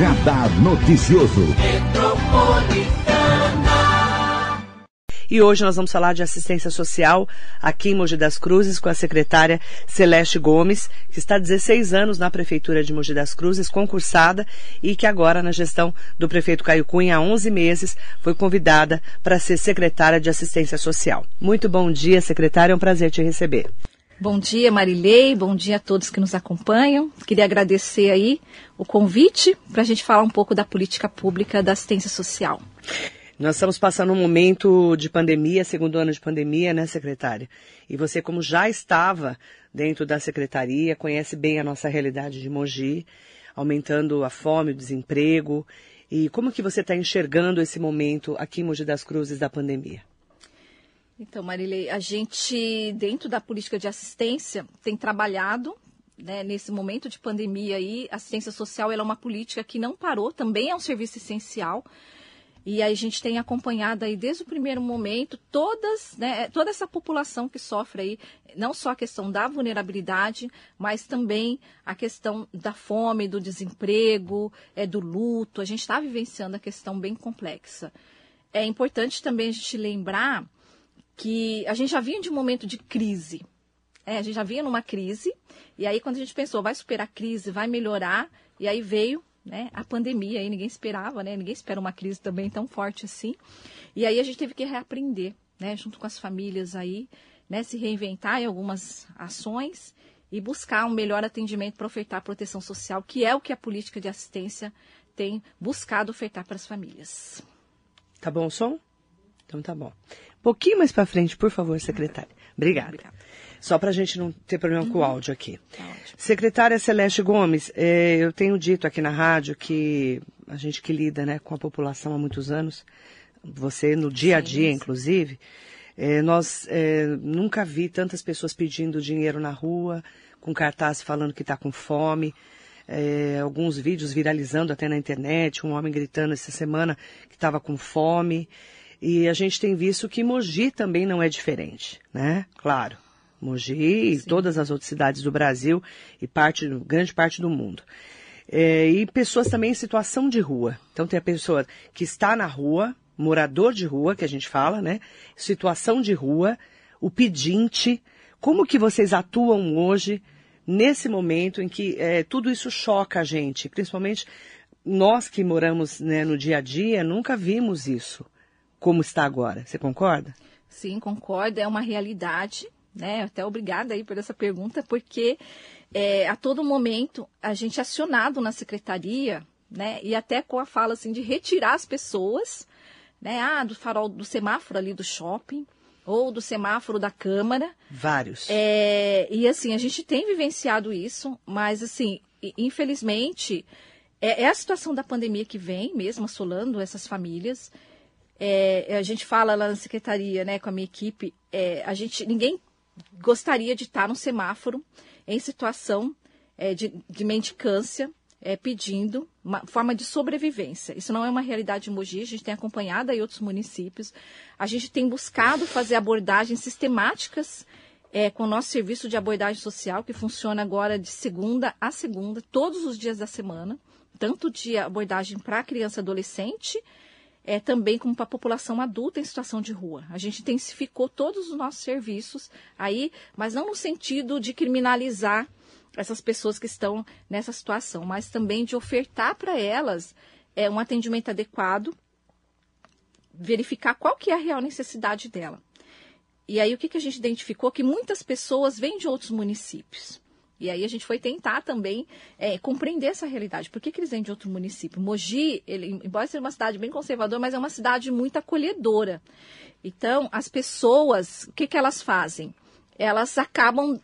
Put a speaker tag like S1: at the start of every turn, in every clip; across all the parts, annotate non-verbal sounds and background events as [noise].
S1: Radar Noticioso.
S2: E hoje nós vamos falar de assistência social aqui em Mogi das Cruzes com a secretária Celeste Gomes, que está há 16 anos na Prefeitura de Mogi das Cruzes, concursada e que agora, na gestão do prefeito Caio Cunha, há 11 meses, foi convidada para ser secretária de assistência social. Muito bom dia, secretária, é um prazer te receber.
S3: Bom dia, Marilei. Bom dia a todos que nos acompanham. Queria agradecer aí o convite para a gente falar um pouco da política pública da assistência social.
S2: Nós estamos passando um momento de pandemia, segundo ano de pandemia, né, secretária? E você, como já estava dentro da secretaria, conhece bem a nossa realidade de Mogi, aumentando a fome, o desemprego. E como que você está enxergando esse momento aqui em Mogi das Cruzes da pandemia?
S3: Então, Marilei, a gente, dentro da política de assistência, tem trabalhado né, nesse momento de pandemia aí, assistência social é uma política que não parou, também é um serviço essencial. E aí a gente tem acompanhado aí desde o primeiro momento todas, né, toda essa população que sofre aí, não só a questão da vulnerabilidade, mas também a questão da fome, do desemprego, é, do luto. A gente está vivenciando a questão bem complexa. É importante também a gente lembrar que a gente já vinha de um momento de crise. É, a gente já vinha numa crise, e aí quando a gente pensou, vai superar a crise, vai melhorar, e aí veio né? A pandemia aí ninguém esperava, né? Ninguém espera uma crise também tão forte assim. E aí a gente teve que reaprender, né? Junto com as famílias aí, né? Se reinventar em algumas ações e buscar um melhor atendimento para ofertar a proteção social, que é o que a política de assistência tem buscado ofertar para as famílias.
S2: Tá bom o som? Então tá bom. Pouquinho mais para frente, por favor, secretária. Obrigada. Obrigada. Só para a gente não ter problema uhum. com o áudio aqui. Tá Secretária Celeste Gomes, é, eu tenho dito aqui na rádio que a gente que lida né, com a população há muitos anos, você no dia a dia, sim, inclusive, é, nós é, nunca vi tantas pessoas pedindo dinheiro na rua, com cartaz falando que está com fome. É, alguns vídeos viralizando até na internet, um homem gritando essa semana que estava com fome. E a gente tem visto que Mogi também não é diferente, né? Claro, Mogi e todas as outras cidades do Brasil e parte, grande parte do mundo. É, e pessoas também em situação de rua. Então tem a pessoa que está na rua, morador de rua, que a gente fala, né? Situação de rua, o pedinte. Como que vocês atuam hoje nesse momento em que é, tudo isso choca a gente, principalmente nós que moramos né, no dia a dia, nunca vimos isso como está agora. Você concorda?
S3: Sim, concordo. É uma realidade né? Até obrigada aí por essa pergunta, porque é, a todo momento a gente é acionado na secretaria, né? E até com a fala assim de retirar as pessoas, né? Ah, do farol do semáforo ali do shopping ou do semáforo da Câmara.
S2: Vários.
S3: É, e assim, a gente tem vivenciado isso, mas assim, infelizmente, é, é, a situação da pandemia que vem mesmo assolando essas famílias. É, a gente fala lá na secretaria, né, com a minha equipe, é, a gente, ninguém gostaria de estar no semáforo em situação é, de, de mendicância, é, pedindo uma forma de sobrevivência. Isso não é uma realidade em Mogi, a gente tem acompanhado aí outros municípios. A gente tem buscado fazer abordagens sistemáticas é, com o nosso serviço de abordagem social, que funciona agora de segunda a segunda, todos os dias da semana, tanto de abordagem para criança e adolescente, é, também como para a população adulta em situação de rua. A gente intensificou todos os nossos serviços aí, mas não no sentido de criminalizar essas pessoas que estão nessa situação, mas também de ofertar para elas é, um atendimento adequado, verificar qual que é a real necessidade dela. E aí o que, que a gente identificou? Que muitas pessoas vêm de outros municípios. E aí a gente foi tentar também é, compreender essa realidade. Por que, que eles vêm de outro município? Mogi, ele, embora seja uma cidade bem conservadora, mas é uma cidade muito acolhedora. Então, as pessoas, o que, que elas fazem? Elas acabam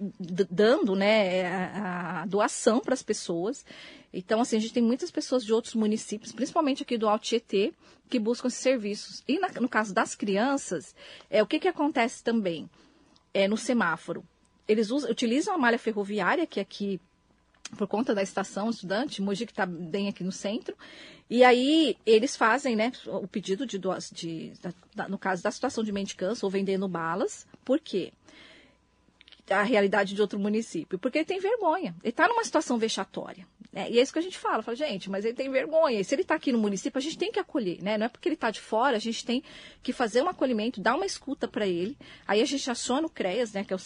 S3: dando né, a, doação para as pessoas. Então, assim, a gente tem muitas pessoas de outros municípios, principalmente aqui do Alto Tietê, que buscam esses serviços. E na, no caso das crianças, é, o que, que acontece também? É, no semáforo eles usam, utilizam a malha ferroviária, que é aqui por conta da estação estudante, Mogi que está bem aqui no centro, e aí eles fazem né, o pedido de, de, de no caso da situação de mendicância ou vendendo balas, por quê? A realidade de outro município, porque ele tem vergonha, ele está numa situação vexatória, É, e é isso que a gente fala, fala, gente, mas ele tem vergonha. E se ele está aqui no município, a gente tem que acolher, né? Não é porque ele está de fora, a gente tem que fazer um acolhimento, dar uma escuta para ele. Aí a gente aciona o CREAS, né? Que é o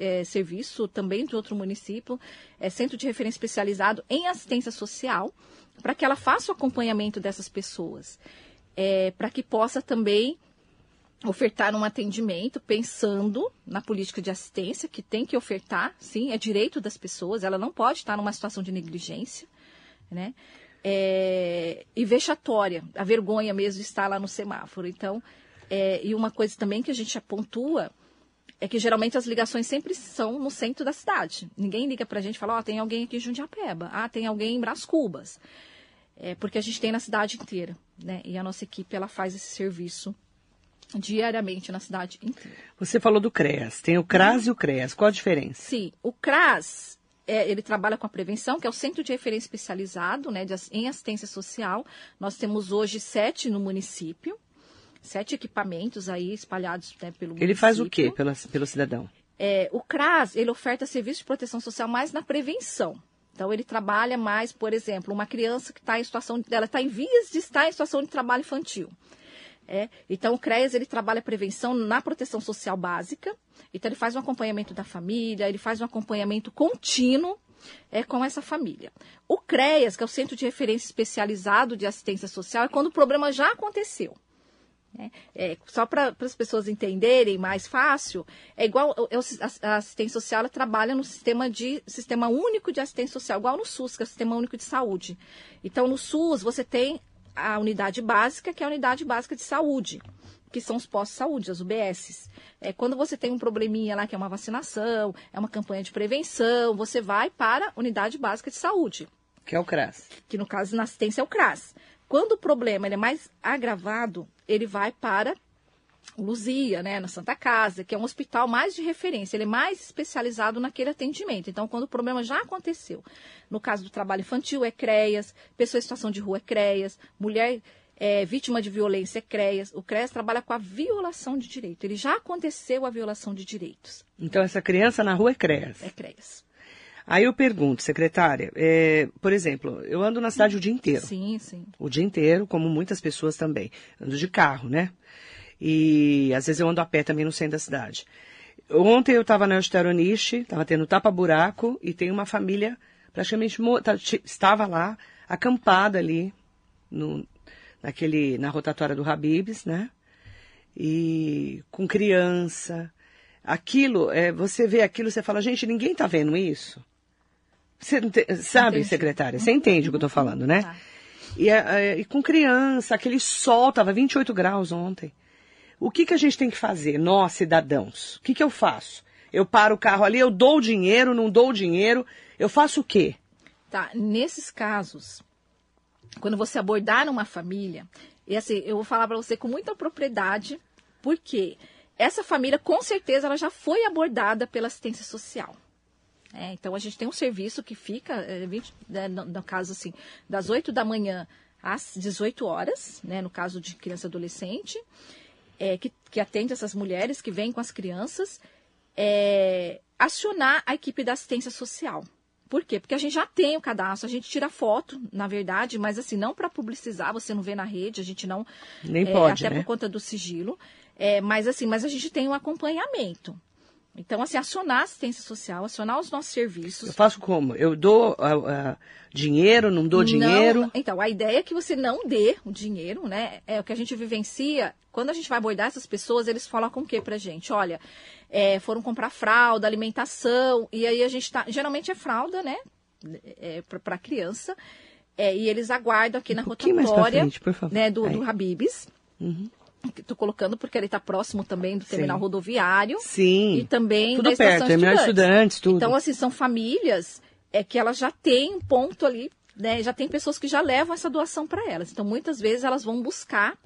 S3: é, serviço também de outro município, é Centro de Referência Especializado em Assistência Social, para que ela faça o acompanhamento dessas pessoas. É, para que possa também ofertar um atendimento pensando na política de assistência, que tem que ofertar, sim, é direito das pessoas, ela não pode estar numa situação de negligência, né? É, e vexatória, a vergonha mesmo de estar lá no semáforo. Então, é, e uma coisa também que a gente apontua é que geralmente as ligações sempre são no centro da cidade. Ninguém liga para a gente e fala, ó, oh, tem alguém aqui em Jundiapeba, ah, tem alguém em Brás Cubas. É, porque a gente tem na cidade inteira, né? E a nossa equipe, ela faz esse serviço diariamente na cidade inteira.
S2: Você falou do CREAS, tem o CRAS e o CREAS, qual a diferença?
S3: Sim, o CRAS, é, ele trabalha com a prevenção, que é o Centro de Referência Especializado né, de, em Assistência Social. Nós temos hoje sete no município, sete equipamentos aí espalhados né, pelo município.
S2: Ele faz o quê pelo, pelo cidadão?
S3: É, o CRAS, ele oferta serviço de proteção social mais na prevenção. Então, ele trabalha mais, por exemplo, uma criança que está em situação, ela está em vias de estar em situação de trabalho infantil. É, então, o CREAS ele trabalha prevenção na proteção social básica. Então, ele faz um acompanhamento da família, ele faz um acompanhamento contínuo é, com essa família. O CREAS, que é o Centro de Referência Especializado de Assistência Social, é quando o problema já aconteceu. É, é, só para as pessoas entenderem mais fácil, é igual a, a assistência social ela trabalha no sistema de sistema único de assistência social, igual no SUS, que é o Sistema Único de Saúde. Então, no SUS, você tem a unidade básica, que é a unidade básica de saúde, que são os postos de saúde, as UBSs. É, quando você tem um probleminha lá, que é uma vacinação, é uma campanha de prevenção, você vai para a unidade básica de saúde.
S2: Que é o CRAS.
S3: Que no caso, na assistência é o CRAS. Quando o problema é mais agravado, ele vai para Luzia, né, na Santa Casa, que é um hospital mais de referência, ele é mais especializado naquele atendimento. Então, quando o problema já aconteceu, no caso do trabalho infantil, é CREAS, pessoa em situação de rua é CREAS, mulher é, vítima de violência é CREAS. O CREAS trabalha com a violação de direito. Ele já aconteceu a violação de direitos.
S2: Então, essa criança na rua é CREAS?
S3: É CREAS.
S2: Aí eu pergunto, secretária, é, por exemplo, eu ando na cidade o dia inteiro.
S3: Sim, sim.
S2: O dia inteiro, como muitas pessoas também. Ando de carro, né? E às vezes eu ando a pé também no centro da cidade. Ontem eu estava na Eusteroniche, estava tendo tapa-buraco e tem uma família praticamente tá, estava lá, acampada ali, no, naquele, na rotatória do Habibs, né? E com criança. Aquilo, é, você vê aquilo, você fala, gente, ninguém está vendo isso. Você sabe, Entendi. secretária? Você entende o que eu estou falando, né? Tá. E, é, e, com criança, aquele sol, estava 28 graus ontem. O que, que a gente tem que fazer, nós cidadãos? O que, que eu faço? Eu paro o carro ali, eu dou o dinheiro, não dou o dinheiro, eu faço o quê?
S3: Tá, nesses casos, quando você abordar uma família, e assim, eu vou falar para você com muita propriedade, porque essa família, com certeza, ela já foi abordada pela assistência social. É, então, a gente tem um serviço que fica, é, 20, né, no, no, caso assim, das 8 da manhã às 18 horas, né, no caso de criança e adolescente, é, que, que, atende essas mulheres que vêm com as crianças, é, acionar a equipe da assistência social. Por quê? Porque a gente já tem o cadastro, a gente tira foto, na verdade, mas assim, não para publicizar, você não vê na rede, a gente não.
S2: Nem é, pode.
S3: Até
S2: né?
S3: por conta do sigilo. É, mas assim, mas a gente tem um acompanhamento. Então, assim, acionar a assistência social, acionar os nossos serviços.
S2: Eu faço como? Eu dou uh, uh, dinheiro, não dou não, dinheiro?
S3: Então, a ideia é que você não dê o dinheiro, né? É o que a gente vivencia. Quando a gente vai abordar essas pessoas, eles falam com o quê pra gente? Olha, é, foram comprar fralda, alimentação, e aí a gente tá. Geralmente é fralda, né? É, pra, criança. É, e eles aguardam aqui um na rotatória frente, né, do, do Habibs. Uhum. Estou colocando porque ele está próximo também do terminal Sim. rodoviário.
S2: Sim.
S3: E também
S2: tudo da perto, terminal estudantes. estudantes, tudo.
S3: Então, assim, são famílias é que elas já têm um ponto ali, né? Já tem pessoas que já levam essa doação para elas. Então, muitas vezes elas vão buscar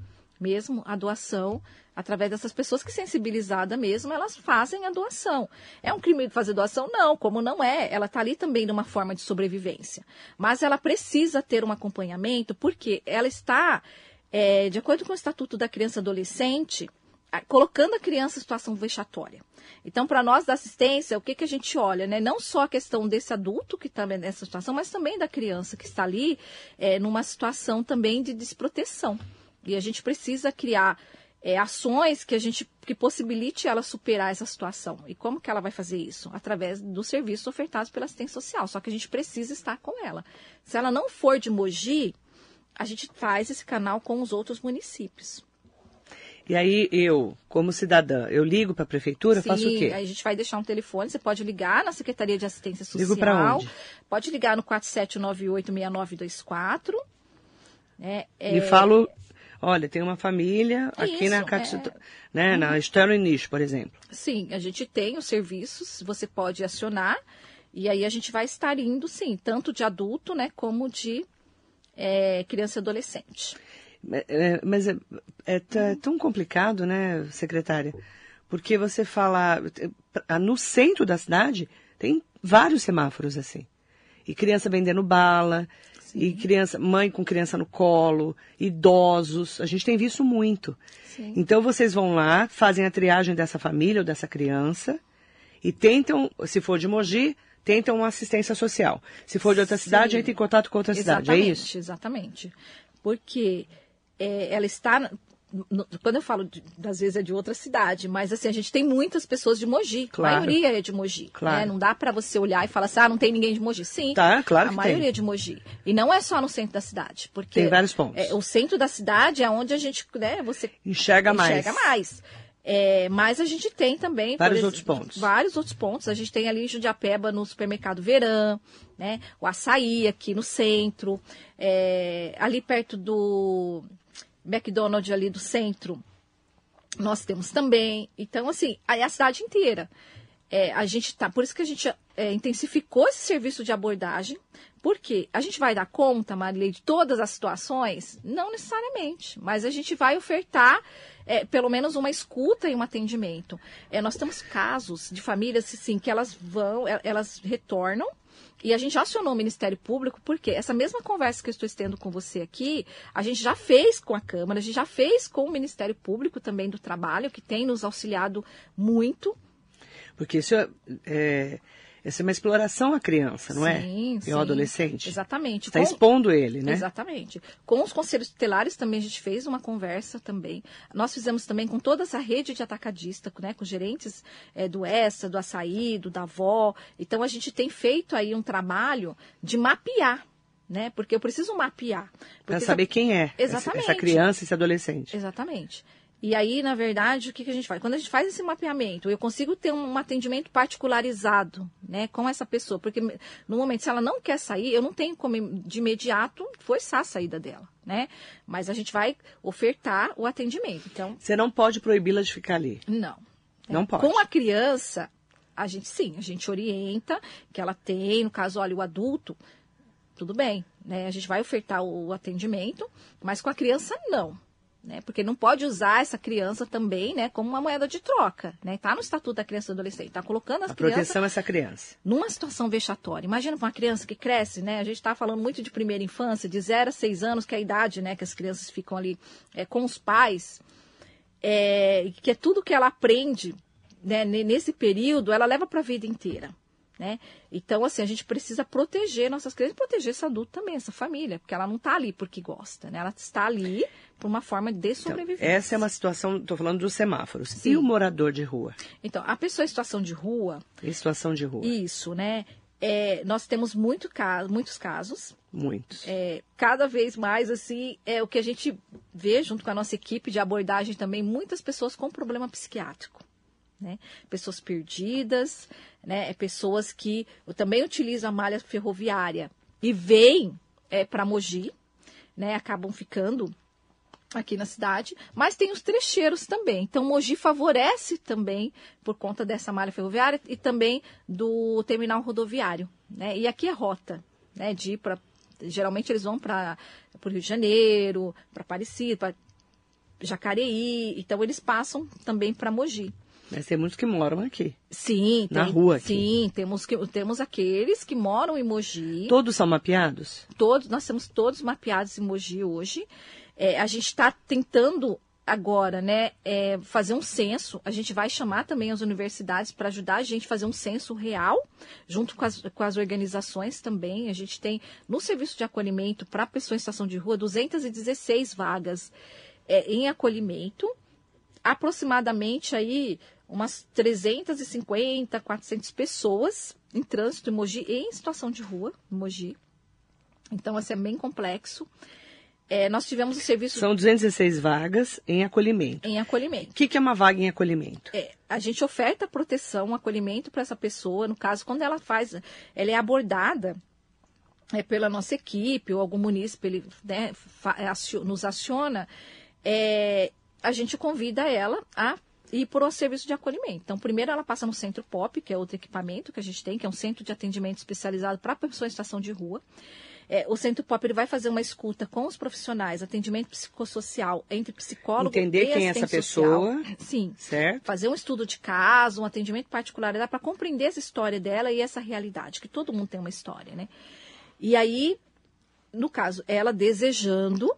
S3: mesmo a doação através dessas pessoas que sensibilizada mesmo, elas fazem a doação. É um crime fazer doação? Não, como não é. Ela está ali também numa forma de sobrevivência. Mas ela precisa ter um acompanhamento porque ela está é, de acordo com o Estatuto da Criança e Adolescente, colocando a criança em situação vexatória. Então, para nós da assistência, o que, que a gente olha, né? Não só a questão desse adulto que está nessa situação, mas também da criança que está ali é, numa situação também de desproteção. E a gente precisa criar é, ações que a gente que possibilite ela superar essa situação. E como que ela vai fazer isso? Através dos serviços ofertados pela assistência social. Só que a gente precisa estar com ela. Se ela não for de Mogi, a gente faz esse canal com os outros municípios.
S2: E aí eu, como cidadã, eu ligo para a prefeitura,
S3: Sim,
S2: faço o quê?
S3: Aí a gente vai deixar um telefone, você pode ligar na Secretaria de Assistência Social.
S2: Ligo para onde?
S3: Pode ligar no 47986924. Né?
S2: E
S3: É,
S2: falo, olha, tem uma família aqui na
S3: Isso,
S2: Cati-
S3: é.
S2: né, na Estero Nicho, por exemplo.
S3: Sim, a gente tem os serviços, você pode acionar. E aí a gente vai estar indo, sim, tanto de adulto, né, como de é, criança e adolescente.
S2: É, mas é, é é tão complicado, né, secretária? Porque você fala. é, No centro da cidade tem vários semáforos assim. E criança vendendo bala, e criança, mãe com criança no colo, idosos. A gente tem visto muito.
S3: Sim.
S2: Então vocês vão lá, fazem a triagem dessa família ou dessa criança e tentam, se for de Mogi, tentam uma assistência social. Se for de outra
S3: Sim.
S2: cidade, entra em contato com outra cidade. É
S3: Exatamente,
S2: isso?
S3: Exatamente. Porque é, ela está. no- quando eu falo, de, às vezes é de outra cidade, mas assim, a gente tem muitas pessoas de Mogi.
S2: Claro.
S3: A maioria é de Mogi.
S2: Claro.
S3: né? Não dá para você olhar e falar assim, ah, não tem ninguém de Mogi. Sim,
S2: Tá, claro
S3: a maioria
S2: tem.
S3: é de Mogi. E não é só no centro da cidade. Porque
S2: Tem vários pontos.
S3: é, o centro da cidade é onde a gente, né, você
S2: Enxerga mais.
S3: enxerga mais. É, mas a gente tem também
S2: Vários
S3: ex-
S2: outros pontos.
S3: Vários outros pontos. A gente tem ali em Judiapeba no supermercado Verã, né? O açaí aqui no centro, é, ali perto do McDonald's ali do centro, nós temos também. Então, assim, aí a cidade inteira. É, a gente tá, por isso que a gente é, intensificou esse serviço de abordagem, porque a gente vai dar conta, Marilei, de todas as situações? Não necessariamente, mas a gente vai ofertar é, pelo menos uma escuta e um atendimento. É, nós temos casos de famílias assim, que elas vão, el- elas retornam e a gente já acionou o Ministério Público, porque essa mesma conversa que eu estou tendo com você aqui, a gente já fez com a Câmara, a gente já fez com o Ministério Público também do Trabalho, que tem nos auxiliado muito.
S2: Porque isso é, é, essa é uma exploração à criança, não é?
S3: Sim,
S2: E
S3: sim.
S2: ao adolescente.
S3: Exatamente.
S2: Está
S3: Com-
S2: expondo ele, né?
S3: Exatamente. Com os conselhos tutelares também a gente fez uma conversa também. Nós fizemos também com toda essa rede de atacadista, né, com gerentes eh, do ESA, do Açaí, do Davó. Então a gente tem feito aí um trabalho de mapear, né? Porque eu preciso mapear.
S2: Para saber quem é essa-
S3: Exatamente.
S2: essa criança, esse adolescente.
S3: Exatamente. E aí, na verdade, o que, que a gente faz? Quando a gente faz esse mapeamento, eu consigo ter um atendimento particularizado, né, com essa pessoa, porque no momento se ela não quer sair, eu não tenho como de imediato forçar a saída dela, né? Mas a gente vai ofertar o atendimento. Então,
S2: Você não pode proibi-la de ficar ali.
S3: não.
S2: Não pode.
S3: Com a criança, a gente sim, a gente orienta que ela tem, no caso, olha, o adulto, tudo bem, né? A gente vai ofertar o atendimento, mas com a criança não. Né? Porque não pode usar essa criança também, né, como uma moeda de troca, né? Tá no estatuto da criança e adolescente, tá colocando as
S2: A
S3: crianças
S2: proteção é essa criança.
S3: numa situação vexatória. Imagina uma criança que cresce, né? A gente está falando muito de primeira infância, de 0 a 6 anos, que é a idade, né, que as crianças ficam ali é, com os pais, é, que é tudo que ela aprende, né, ne- nesse período, ela leva para a vida inteira. Né? Então, assim, a gente precisa proteger nossas crianças e proteger esse adulto também, essa família, porque ela não está ali porque gosta, né? Ela está ali por uma forma de
S2: Então,
S3: sobrevivência.
S2: essa é uma situação, estou falando dos semáforos.
S3: Sim.
S2: E o morador de rua?
S3: Então, a pessoa em situação de rua,
S2: Em situação de rua?
S3: isso, né? É, nós temos muito ca- muitos casos,
S2: Muitos.
S3: é, cada vez mais, assim, é o que a gente vê junto com a nossa equipe de abordagem também, muitas pessoas com problema psiquiátrico. Né? Pessoas perdidas, né? É pessoas que também utilizam a malha ferroviária e vêm é, para Mogi, né? acabam ficando aqui na cidade, mas tem os trecheiros também. Então, Mogi favorece também por conta dessa malha ferroviária e também do terminal rodoviário. Né? E aqui é rota, né? De ir para. Geralmente eles vão para o Rio de Janeiro, para Aparecida, para Jacareí. Então, eles passam também para Mogi.
S2: Mas tem muitos que moram aqui.
S3: Sim,
S2: Na
S3: tem-
S2: rua aqui.
S3: Sim, temos, que, temos aqueles que moram em Mogi.
S2: Todos são mapeados?
S3: todos, nós temos todos mapeados em Mogi hoje. É, a gente está tentando agora, né, é fazer um censo. A gente vai chamar também as universidades para ajudar a gente a fazer um censo real, junto com as, com as organizações também. A gente tem no serviço de acolhimento para pessoa em situação de rua 216 vagas é, em acolhimento, aproximadamente aí umas 350, 400 pessoas em trânsito em Mogi e em situação de rua em Mogi. Então, assim, é bem complexo. É, nós tivemos o serviço.
S2: São 216 vagas em acolhimento.
S3: Em acolhimento.
S2: O que, que, é uma vaga em acolhimento?
S3: É, a gente oferta proteção, acolhimento para essa pessoa. No caso, quando ela faz, ela é abordada é, pela nossa equipe ou algum munícipe, ele né, nos aciona, é, a gente convida ela a ir para o serviço de acolhimento. Então, primeiro ela passa no Centro POP, que é outro equipamento que a gente tem, que é um centro de atendimento especializado para pessoa em situação de rua. É, o Centro Pop ele vai fazer uma escuta com os profissionais, atendimento psicossocial entre psicólogo
S2: Entender
S3: e
S2: quem é essa pessoa.
S3: Social. Sim.
S2: Certo.
S3: Fazer um estudo de caso, um atendimento particular para compreender essa história dela e essa realidade, que todo mundo tem uma história, né? E aí, no caso, ela desejando,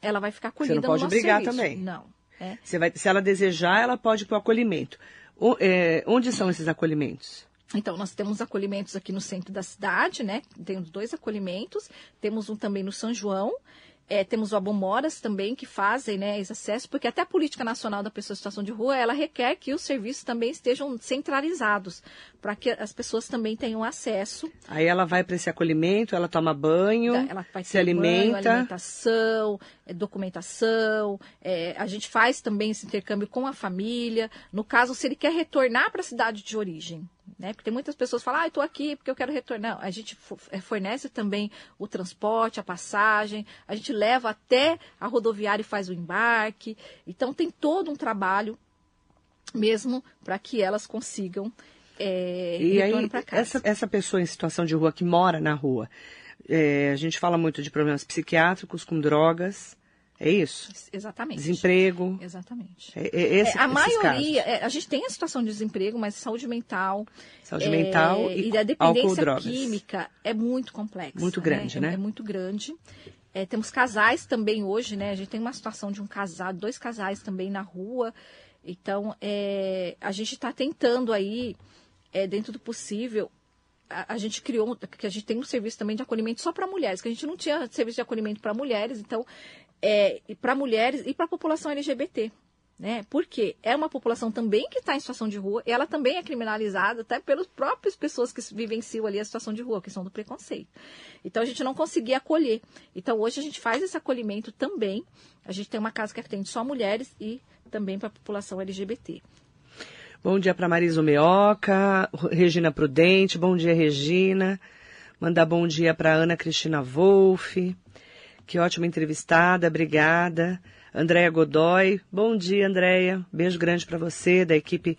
S3: ela vai ficar acolhida
S2: Você não pode
S3: no
S2: brigar
S3: serviço.
S2: também.
S3: Não. É.
S2: Você vai, se ela desejar, ela pode ir para o acolhimento. O, é, onde são esses acolhimentos?
S3: Então, nós temos acolhimentos aqui no centro da cidade, né? Temos dois acolhimentos. Temos um também no São João. É, temos o Abomoras também, que fazem né, esse acesso, porque até a Política Nacional da Pessoa em Situação de Rua, ela requer que os serviços também estejam centralizados, para que as pessoas também tenham acesso.
S2: Aí ela vai para esse acolhimento, ela toma banho,
S3: ela vai
S2: se alimenta.
S3: Banho, alimentação, é, documentação. É, a gente faz também esse intercâmbio com a família. No caso, se ele quer retornar para a cidade de origem, né? Porque tem muitas pessoas que falam, ah, estou aqui porque eu quero retornar. Não, a gente é, fornece também o transporte, a passagem, a gente leva até a rodoviária e faz o embarque. Então tem todo um trabalho mesmo para que elas consigam é,
S2: e aí, essa, essa pessoa em situação de rua que mora na rua, é, a gente fala muito de problemas psiquiátricos com drogas, é isso?
S3: Exatamente.
S2: Desemprego.
S3: Exatamente.
S2: É, é esse,
S3: é, a maioria, é, a gente tem a situação de desemprego, mas saúde mental.
S2: Saúde mental
S3: é,
S2: e,
S3: e a dependência
S2: álcool, drogas.
S3: química é muito complexa.
S2: Muito grande,
S3: né?
S2: né?
S3: É, muito grande. temos casais também hoje, né? A gente tem uma situação de um casal, dois casais também na rua. Então, a gente está tentando aí, dentro do possível, a, a, gente criou, que a gente tem um serviço também de acolhimento só para mulheres, que a gente não tinha serviço de acolhimento para mulheres, então é, para mulheres e para a população LGBT. Né? Porque é uma população também que está em situação de rua, e ela também é criminalizada até pelas próprias pessoas que vivenciam ali a situação de rua, a questão do preconceito. Então a gente não conseguia acolher. Então hoje a gente faz esse acolhimento também. A gente tem uma casa que atende só mulheres e também para a população LGBT.
S2: Bom dia para Marisa Meoca, Regina Prudente, bom dia Regina. Mandar bom dia para Ana Cristina Wolff. Que ótima entrevistada, obrigada. Andréia Godoy, bom dia, Andréia. Beijo grande para você, da equipe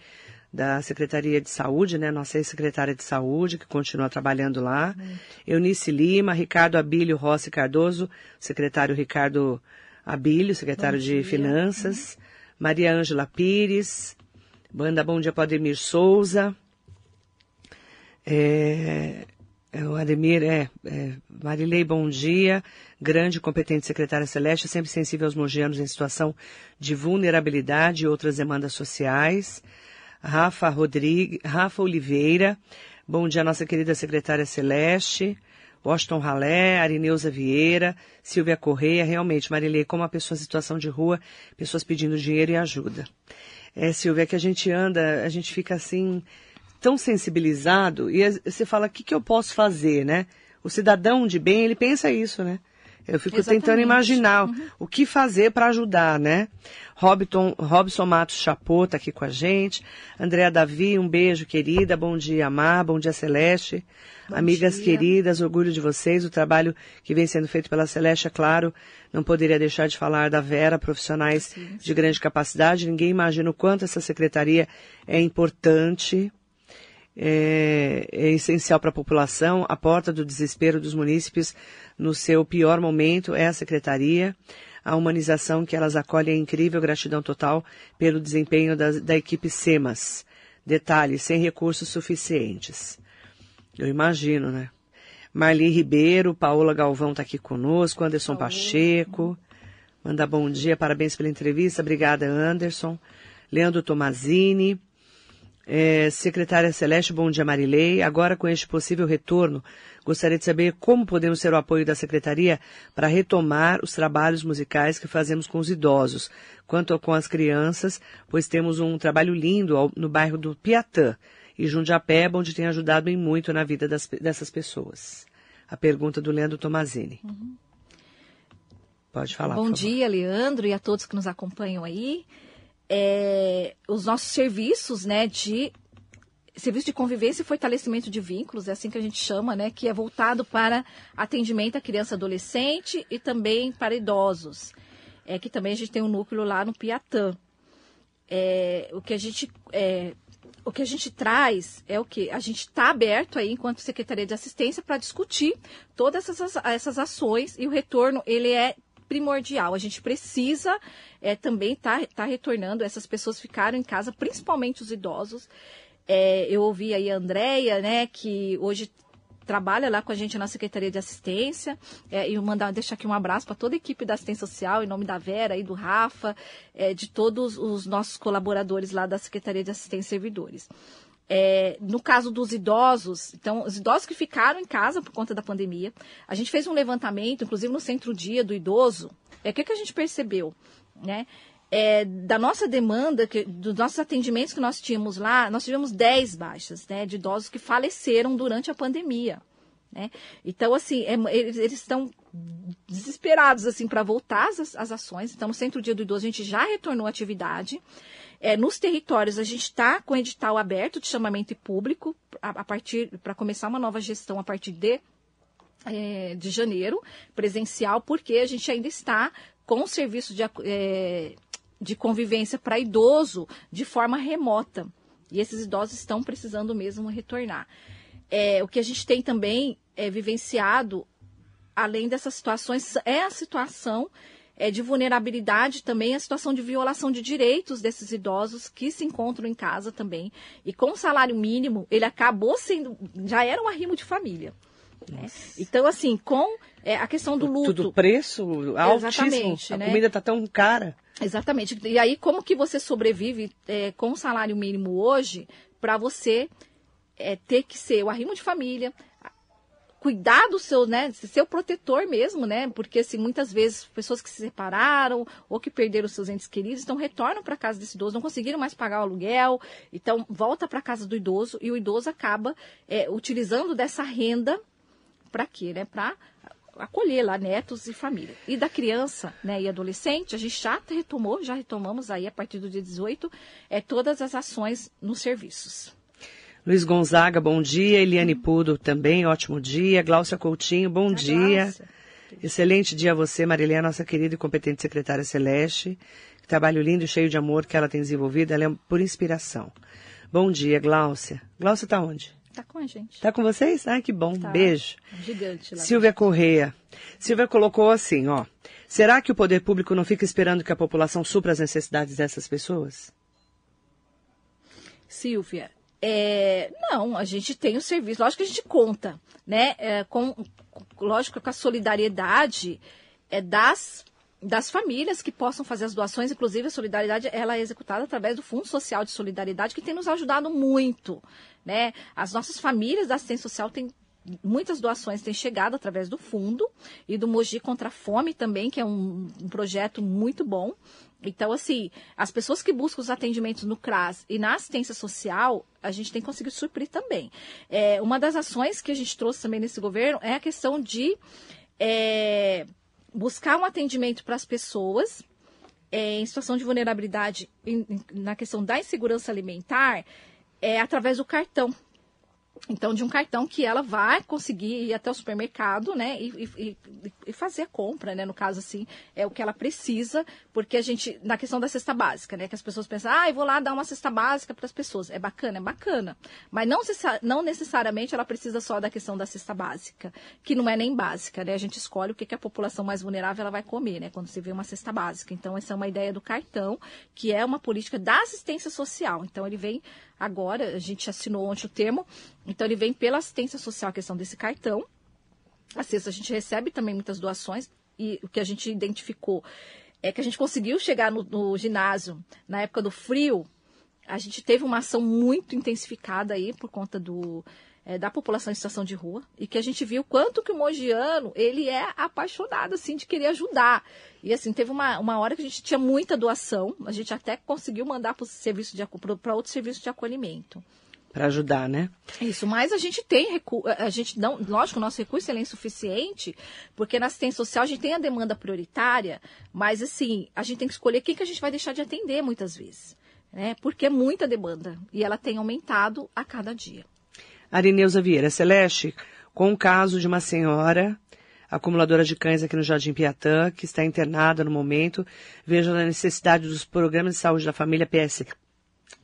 S2: da Secretaria de Saúde, né? Nossa ex-secretária de Saúde, que continua trabalhando lá. Muito. Eunice Lima, Ricardo Abílio Rossi Cardoso, secretário Ricardo Abílio, secretário bom de dia. Finanças. Uhum. Maria Ângela Pires, banda Bom Dia para Ademir Souza. É, o Ademir, é, é, Marilei, bom dia. Grande e competente secretária Celeste, sempre sensível aos mogianos em situação de vulnerabilidade e outras demandas sociais. Rafa Rodrigues, Rafa Oliveira, bom dia, nossa querida secretária Celeste. Washington Ralé, Arineuza Vieira, Silvia Correia, realmente, Marilei, como a pessoa em situação de rua, pessoas pedindo dinheiro e ajuda. É, Silvia, que a gente anda, a gente fica assim, tão sensibilizado e você fala, o que, que eu posso fazer, né? O cidadão de bem, ele pensa isso, né? Eu fico Exatamente. tentando imaginar uhum. o que fazer para ajudar, né? Robson, Robson Matos Chapô está aqui com a gente. Andréa Davi, um beijo, querida. Bom dia, Mar. Bom dia, Celeste. Bom Amigas dia. queridas, orgulho de vocês. O trabalho que vem sendo feito pela Celeste, é claro, não poderia deixar de falar da Vera, profissionais sim, sim. de grande capacidade. Ninguém imagina o quanto essa secretaria é importante é, é essencial para a população. A porta do desespero dos munícipes no seu pior momento é a secretaria. A humanização que elas acolhem é incrível, gratidão total pelo desempenho da, da equipe SEMAS. Detalhe, sem recursos suficientes. Eu imagino, né? Marli Ribeiro, Paola Galvão está aqui conosco, Anderson Pacheco. Manda bom dia, parabéns pela entrevista. Obrigada, Anderson. Leandro Tomazini. É, secretária Celeste, bom dia, Marilei. Agora, com este possível retorno, gostaria de saber como podemos ter o apoio da Secretaria para retomar os trabalhos musicais que fazemos com os idosos, quanto com as crianças, pois temos um trabalho lindo no bairro do Piatã e Jundiapeba, onde tem ajudado em muito na vida das, dessas pessoas. A pergunta do Leandro Tomazini. Uhum. Pode falar.
S3: Bom dia, Leandro, e a todos que nos acompanham aí. É, os nossos serviços, né, de serviço de convivência e fortalecimento de vínculos, é assim que a gente chama, né, que é voltado para atendimento à criança e adolescente e também para idosos. É que também a gente tem um núcleo lá no Piatã. É, o que a gente é, o que a gente traz é o que a gente está aberto aí enquanto secretaria de assistência para discutir todas essas, essas ações e o retorno ele é primordial. A gente precisa é, também estar tá, tá retornando, essas pessoas ficaram em casa, principalmente os idosos. É, eu ouvi aí a Andrea, né, que hoje trabalha lá com a gente na Secretaria de Assistência. É, e mandar deixar aqui um abraço para toda a equipe da assistência social, em nome da Vera e do Rafa, é, de todos os nossos colaboradores lá da Secretaria de Assistência e Servidores. É, no caso dos idosos, então, os idosos que ficaram em casa por conta da pandemia, a gente fez um levantamento, inclusive no centro-dia do idoso. É o que, que a gente percebeu, né? É, da nossa demanda, que, dos nossos atendimentos que nós tínhamos lá, nós tivemos 10 baixas, né, de idosos que faleceram durante a pandemia. Né? Então, assim, é, eles, eles, estão desesperados assim para voltar às, às ações. Então, no Centro Dia do Idoso, a gente já retornou à atividade. É, nos territórios, a gente está com edital aberto de chamamento público a, a partir para começar uma nova gestão a partir de, é, de janeiro, presencial, porque a gente ainda está com o serviço de, é, de convivência para idoso de forma remota. E esses idosos estão precisando mesmo retornar. É, o que a gente tem também é, vivenciado, além dessas situações, é a situação é, de vulnerabilidade também a situação de violação de direitos desses idosos que se encontram em casa também. E com o salário mínimo, ele acabou sendo, já era um arrimo de família. Né? Então, assim, com é, a questão do luto.
S2: Tudo preço altíssimo. A né? comida está tão cara.
S3: Exatamente. E aí, como que você sobrevive é, com o salário mínimo hoje para você é, ter que ser o arrimo de família, cuidar do seu, né, ser o protetor mesmo, né? Porque assim, muitas vezes pessoas que se separaram ou que perderam seus entes queridos, então retornam para casa desse idoso, não conseguiram mais pagar o aluguel, então volta para casa do idoso e o idoso acaba é, utilizando dessa renda para quê, né? Para acolher lá netos e família. E da criança né, e adolescente, a gente já retomou, já retomamos aí a partir do dia 18, é, todas as ações nos serviços.
S2: Luiz Gonzaga, bom dia. Eliane Pudo também, ótimo dia. Gláucia Coutinho, bom dia. Gláucia. Excelente dia a você, Marilene, nossa querida e competente secretária Celeste. Que trabalho lindo e cheio de amor que ela tem desenvolvido, ela é por inspiração. Bom dia, Gláucia. Gláucia está onde?
S3: Está com a gente.
S2: Está com vocês? Ai, que bom. Tá. Beijo.
S3: Um gigante lá.
S2: Silvia Correia. Silvia colocou assim, ó. Será que o poder público não fica esperando que a população supra as necessidades dessas pessoas?
S3: Silvia, é, não, a gente tem o serviço, lógico que a gente conta, né? É, com, lógico com a solidariedade é, das, das famílias que possam fazer as doações, inclusive a solidariedade ela é executada através do Fundo Social de Solidariedade, que tem nos ajudado muito. Né? As nossas famílias da assistência social têm muitas doações têm chegado através do fundo e do Mogi contra a Fome também, que é um, um, projeto muito bom. Então, assim, as pessoas que buscam os atendimentos no CRAS e na assistência social, a gente tem conseguido suprir também. É, uma das ações que a gente trouxe também nesse governo é a questão de é, buscar um atendimento para as pessoas é, em situação de vulnerabilidade em, na questão da insegurança alimentar é, através do cartão. Então, de um cartão que ela vai conseguir ir até o supermercado, né, e, e, e, fazer a compra, né, no caso, assim, é o que ela precisa, porque a gente, na questão da cesta básica, né, que as pessoas pensam, ah, eu vou lá dar uma cesta básica para as pessoas. É bacana, é bacana. Mas não, não necessariamente ela precisa só da questão da cesta básica, que não é nem básica, né, a gente escolhe o que, que a população mais vulnerável ela vai comer, né, quando você vê uma cesta básica. Então, essa é uma ideia do cartão, que é uma política da assistência social. Então, ele vem agora, a gente assinou ontem o termo, então ele vem pela assistência social, a questão desse cartão. A sexta, a gente recebe também muitas doações, e o que a gente identificou é que a gente conseguiu chegar no, no ginásio na época do frio. A gente teve uma ação muito intensificada aí por conta do, é, da população em situação de rua e que a gente viu quanto que o mogiano ele é apaixonado assim de querer ajudar e assim teve uma, uma hora que a gente tinha muita doação a gente até conseguiu mandar para serviço de para outro serviço de acolhimento
S2: para ajudar, né?
S3: Isso, mas a gente tem recurso, a gente não, lógico, o nosso recurso é insuficiente, porque na assistência social a gente tem a demanda prioritária, mas assim, a gente tem que escolher quem que a gente vai deixar de atender muitas vezes, né? Porque é muita demanda e ela tem aumentado a cada dia.
S2: Arineuza Vieira Celeste, com o caso de uma senhora acumuladora de cães aqui no Jardim Piatã, que está internada no momento, veja a necessidade dos programas de saúde da família PS,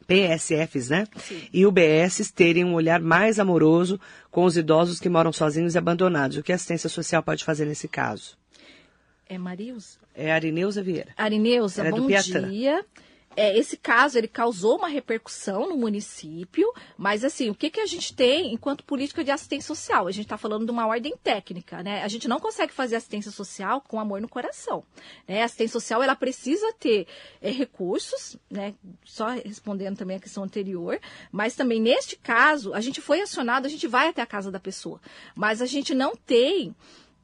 S2: PSFs, né? Sim. E UBSs terem um olhar mais amoroso com os idosos que moram sozinhos e abandonados. O que a assistência social pode fazer nesse caso?
S3: É Marius?
S2: É Arineuza Vieira.
S3: Arineuza, é bom dia é, esse caso ele causou uma repercussão no município, mas assim, o que, que a gente tem enquanto política de assistência social? A gente está falando de uma ordem técnica, né? A gente não consegue fazer assistência social com amor no coração. Né? A assistência social ela precisa ter é, recursos, né? Só respondendo também a questão anterior, mas também neste caso a gente foi acionado, a gente vai até a casa da pessoa, mas a gente não tem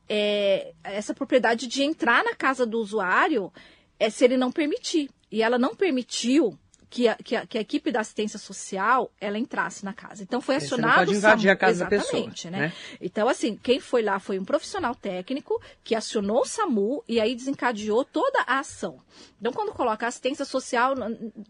S3: é, essa propriedade de entrar na casa do usuário é, se ele não permitir e ela não permitiu que a, que, a, que a, equipe da assistência social ela entrasse na casa. Então foi acionado
S2: Você não pode invadir
S3: SAMU,
S2: a casa exatamente, da pessoa, né? né?
S3: Então assim, quem foi lá foi um profissional técnico que acionou o SAMU e aí desencadeou toda a ação. Então quando coloca assistência social,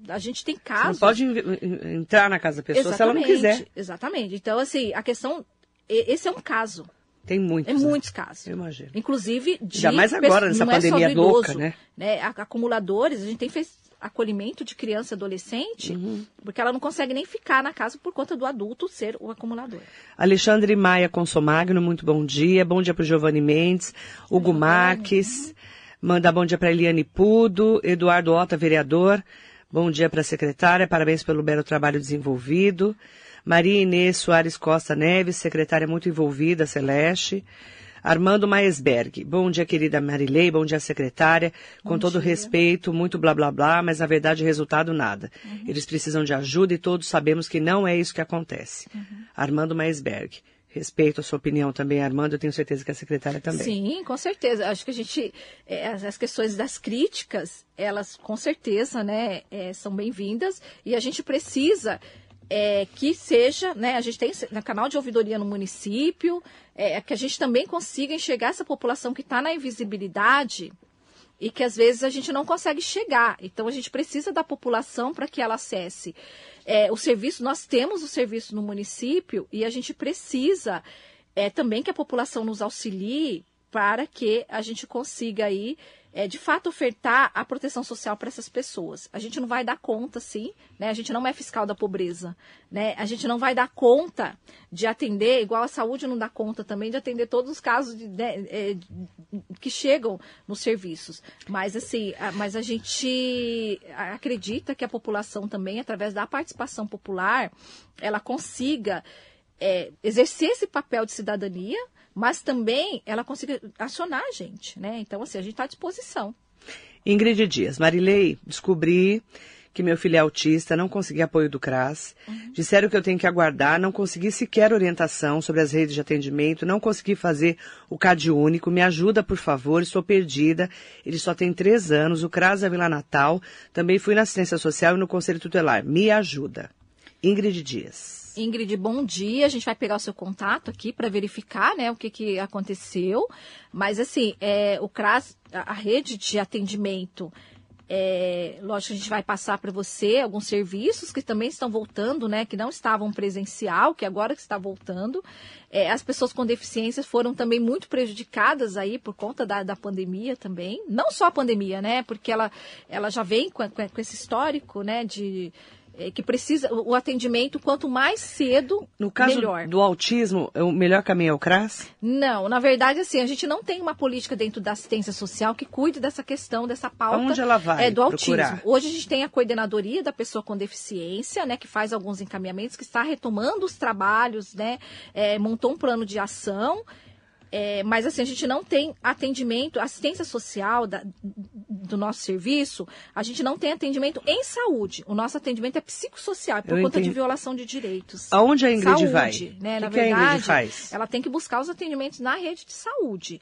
S3: a gente tem casos.
S2: Você não pode entrar na casa da pessoa exatamente, se ela não quiser.
S3: Exatamente. Então assim, a questão esse é um caso.
S2: Tem muitos.
S3: É
S2: né?
S3: muitos casos.
S2: Eu imagino.
S3: Inclusive de.
S2: Já mais agora, nessa é pandemia é louca, né?
S3: né? Acumuladores, a gente tem feito acolhimento de criança e adolescente, uhum. porque ela não consegue nem ficar na casa por conta do adulto ser o acumulador.
S2: Alexandre Maia Consomagno, muito bom dia. Bom dia para o Giovanni Mendes, Hugo Giovani. Marques, manda bom dia para Eliane Pudo, Eduardo Ota, vereador. Bom dia para a secretária, parabéns pelo belo trabalho desenvolvido. Maria Inês Soares Costa Neves, secretária muito envolvida, Celeste. Armando Maesberg. Bom dia, querida Marilei. Bom dia, secretária. Com todo dia. respeito, muito blá blá blá, mas na verdade resultado nada. Uhum. Eles precisam de ajuda e todos sabemos que não é isso que acontece. Uhum. Armando Maesberg. Respeito a sua opinião também, Armando. Eu tenho certeza que a secretária também.
S3: Sim, com certeza. Acho que a gente. É, as questões das críticas, elas com certeza, né, é, são bem-vindas. E a gente precisa é, que seja, né, a gente tem no canal de ouvidoria no município, é, que a gente também consiga enxergar essa população que está na invisibilidade e que às vezes a gente não consegue chegar. Então a gente precisa da população para que ela acesse é, o serviço. Nós temos o serviço no município e a gente precisa é, também que a população nos auxilie para que a gente consiga aí é, de fato ofertar a proteção social para essas pessoas. A gente não vai dar conta, sim, né? A gente não é fiscal da pobreza, né? A gente não vai dar conta de atender, igual a saúde não dá conta também de atender todos os casos de, né, é, que chegam nos serviços. Mas assim, a, mas a gente acredita que a população também, através da participação popular, ela consiga é, exercer esse papel de cidadania mas também ela consiga acionar a gente, né? Então, assim, a gente está à disposição.
S2: Ingrid Dias, Marilei, descobri que meu filho é autista, não consegui apoio do CRAS. Uhum. Disseram que eu tenho que aguardar, não consegui sequer orientação sobre as redes de atendimento, não consegui fazer o CAD único. Me ajuda, por favor, estou perdida. Ele só tem três anos, o CRAS é Vila Natal. Também fui na assistência social e no Conselho Tutelar. Me ajuda. Ingrid Dias.
S3: Ingrid, bom dia. A gente vai pegar o seu contato aqui para verificar né, o que, que aconteceu. Mas, assim, é, o CRAS, a, rede de atendimento, é, lógico a gente vai passar para você alguns serviços que também estão voltando, né? Que não estavam presencial, que agora que está voltando. É, as pessoas com deficiências foram também muito prejudicadas aí por conta da, da pandemia também. Não só a pandemia, né? Porque ela, ela já vem com, com esse histórico, né? De é, que precisa o atendimento quanto mais cedo
S2: no caso
S3: melhor.
S2: do autismo o melhor caminho é o CRAS
S3: não na verdade assim a gente não tem uma política dentro da assistência social que cuide dessa questão dessa pauta
S2: Onde ela vai
S3: é, do
S2: procurar?
S3: autismo hoje a gente tem a coordenadoria da pessoa com deficiência né que faz alguns encaminhamentos que está retomando os trabalhos né é, montou um plano de ação É, mas assim, a gente não tem atendimento, assistência social da, do nosso serviço, a gente não tem atendimento em saúde. O nosso atendimento é psicossocial, por
S2: Eu
S3: conta
S2: entendi.
S3: de violação de direitos.
S2: Aonde a Ingrid
S3: saúde,
S2: vai?
S3: Né?
S2: O
S3: Na
S2: que que a Ingrid
S3: verdade,
S2: faz?
S3: ela tem que buscar os atendimentos na rede de saúde.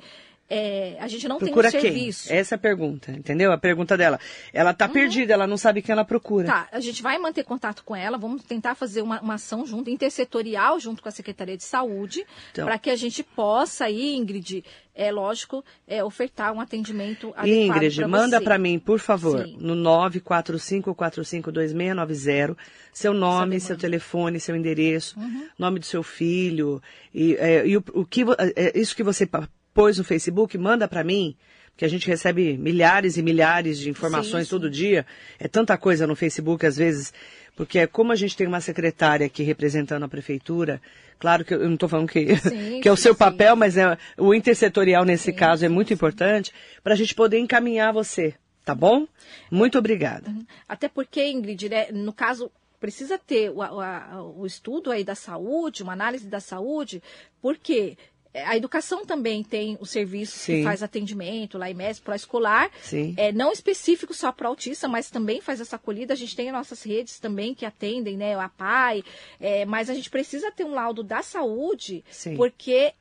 S3: É, a gente não
S2: Procura
S3: tem um
S2: quem?
S3: serviço.
S2: Essa é a pergunta, entendeu? A pergunta dela. Ela tá perdida, ela não sabe quem ela procura.
S3: Tá, a gente vai manter contato com ela, vamos tentar fazer uma, uma ação junto, intersetorial, junto com a Secretaria de Saúde,
S2: Então.
S3: para que a gente possa aí, Ingrid, é lógico, é, ofertar um atendimento adequado
S2: Ingrid,
S3: pra
S2: manda para mim, por favor,
S3: Sim.
S2: no 945452690, seu nome, seu telefone, seu endereço,
S3: Uhum.
S2: nome do seu filho e, é, e o, o que vo- é, isso que você pôs no Facebook, manda para mim, porque a gente recebe milhares e milhares de informações
S3: Sim, sim.
S2: todo dia. É tanta coisa no Facebook às vezes, porque é como a gente tem uma secretária aqui representando a prefeitura. Claro que eu não estou falando que,
S3: Sim, [laughs]
S2: que é o seu papel, mas é, o intersetorial nesse caso é muito importante para a gente poder encaminhar você, tá bom? Muito obrigada.
S3: Até porque, Ingrid, né, no caso, precisa ter o, a- o estudo aí da saúde, uma análise da saúde, porque a educação também tem o serviço
S2: Sim.
S3: que faz atendimento, lá em MES, pró-escolar,
S2: Sim.
S3: é, não específico só para autista, mas também faz essa acolhida. A gente tem nossas redes também que atendem, né, a PAI, é, mas a gente precisa ter um laudo da saúde,
S2: Sim.
S3: porque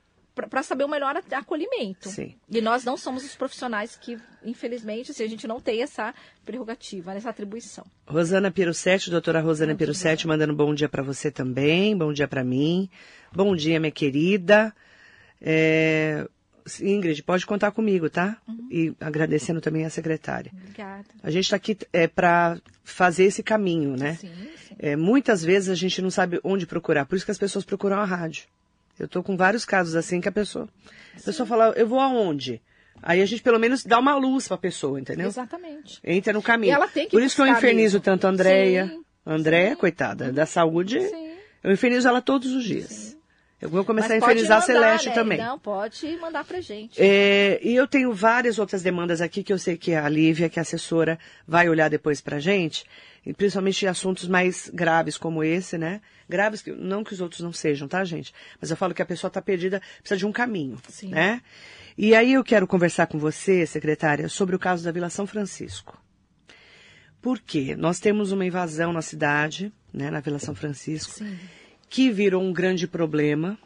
S3: para saber o melhor a- acolhimento.
S2: Sim.
S3: E nós não somos os profissionais que, infelizmente, assim, a gente não tem essa prerrogativa, essa atribuição.
S2: Rosana Pirossetti, doutora Rosana Pirossetti, mandando bom dia para você também, bom dia para mim. Bom dia, minha querida. É, Ingrid, pode contar comigo, tá? E agradecendo também a secretária.
S3: Obrigada.
S2: A gente está aqui é, para fazer esse caminho, né?
S3: Sim, sim.
S2: É, muitas vezes a gente não sabe onde procurar, por isso que as pessoas procuram a rádio. Eu tô com vários casos assim que a pessoa, a pessoa fala, eu vou aonde? Aí a gente pelo menos dá uma luz para a pessoa, entendeu?
S3: Exatamente.
S2: Entra no caminho.
S3: E ela tem que
S2: Por isso que eu infernizo
S3: mesmo.
S2: tanto a Andréia.
S3: Sim,
S2: Andréia,
S3: sim.
S2: coitada, da saúde.
S3: Sim.
S2: Eu infernizo ela todos os dias. Eu vou começar
S3: Mas
S2: a infernizar a
S3: mandar,
S2: Celeste
S3: né?
S2: também.
S3: Não, pode mandar pra gente.
S2: É, e eu tenho várias outras demandas aqui que eu sei que a Lívia, que é a assessora, vai olhar depois pra gente, principalmente assuntos mais graves como esse, né? Graves, que, não que os outros não sejam, tá, gente? Mas eu falo que a pessoa tá perdida, precisa de um caminho,
S3: Sim.
S2: né? E aí eu quero conversar com você, secretária, sobre o caso da Vila São Francisco. Por quê? Nós temos uma invasão na cidade, né, na Vila São Francisco,
S3: Sim.
S2: Que virou um grande problema,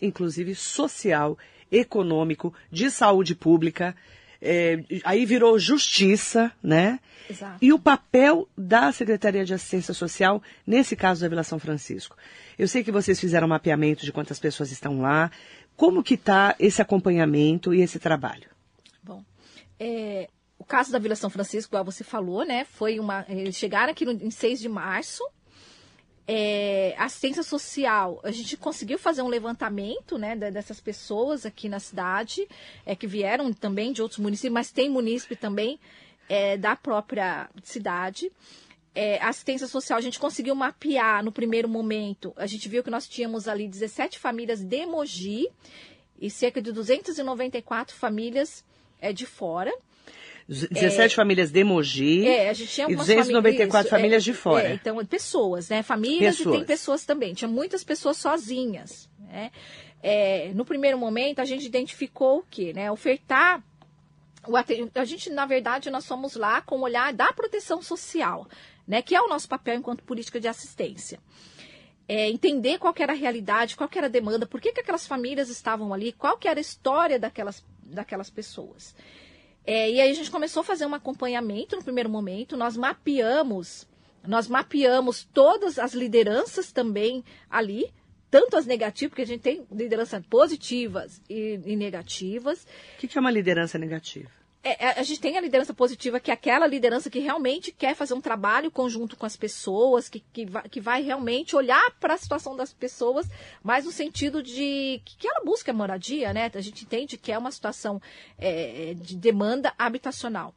S2: inclusive social, econômico, de saúde pública. É, aí virou justiça, né?
S3: Exato.
S2: E o papel da Secretaria de Assistência Social nesse caso da Vila São Francisco. Eu sei que vocês fizeram um mapeamento de quantas pessoas estão lá. Como que está esse acompanhamento e esse trabalho?
S3: Bom, é, o caso da Vila São Francisco, igual você falou, né? Foi uma. Eles chegaram aqui no, em 6 de março. É, assistência social, a gente conseguiu fazer um levantamento né, de- dessas pessoas aqui na cidade, é, que vieram também de outros municípios, mas tem munícipe também é, da própria cidade. É, assistência social, a gente conseguiu mapear no primeiro momento, a gente viu que nós tínhamos ali 17 famílias de Mogi e cerca de 294 famílias é, de fora.
S2: 17 famílias de Mogi
S3: É, a gente tinha
S2: e
S3: algumas
S2: 294
S3: famílias,
S2: famílias
S3: é,
S2: de fora.
S3: é, então, pessoas, né? Famílias e
S2: Pessoas.
S3: tem pessoas também. Tinha muitas pessoas sozinhas, né? É, no primeiro momento, a gente identificou o quê, né? Ofertar a gente, na verdade, nós fomos lá com o olhar da proteção social, né? Que é o nosso papel enquanto política de assistência. É, entender qual era a realidade, qual era a demanda, por que, que aquelas famílias estavam ali, qual era a história daquelas, daquelas pessoas. É, e aí a gente começou a fazer um acompanhamento no primeiro momento, nós mapeamos, nós mapeamos todas as lideranças também ali, tanto as negativas, porque a gente tem lideranças positivas e, e negativas,
S2: O que que é uma liderança negativa?
S3: É, é, a gente tem a liderança positiva, que é aquela liderança que realmente quer fazer um trabalho conjunto com as pessoas, que, que, vai, que vai realmente olhar para a situação das pessoas, mas no sentido de que, ela busca moradia, né? A gente entende que é uma situação é, de demanda habitacional.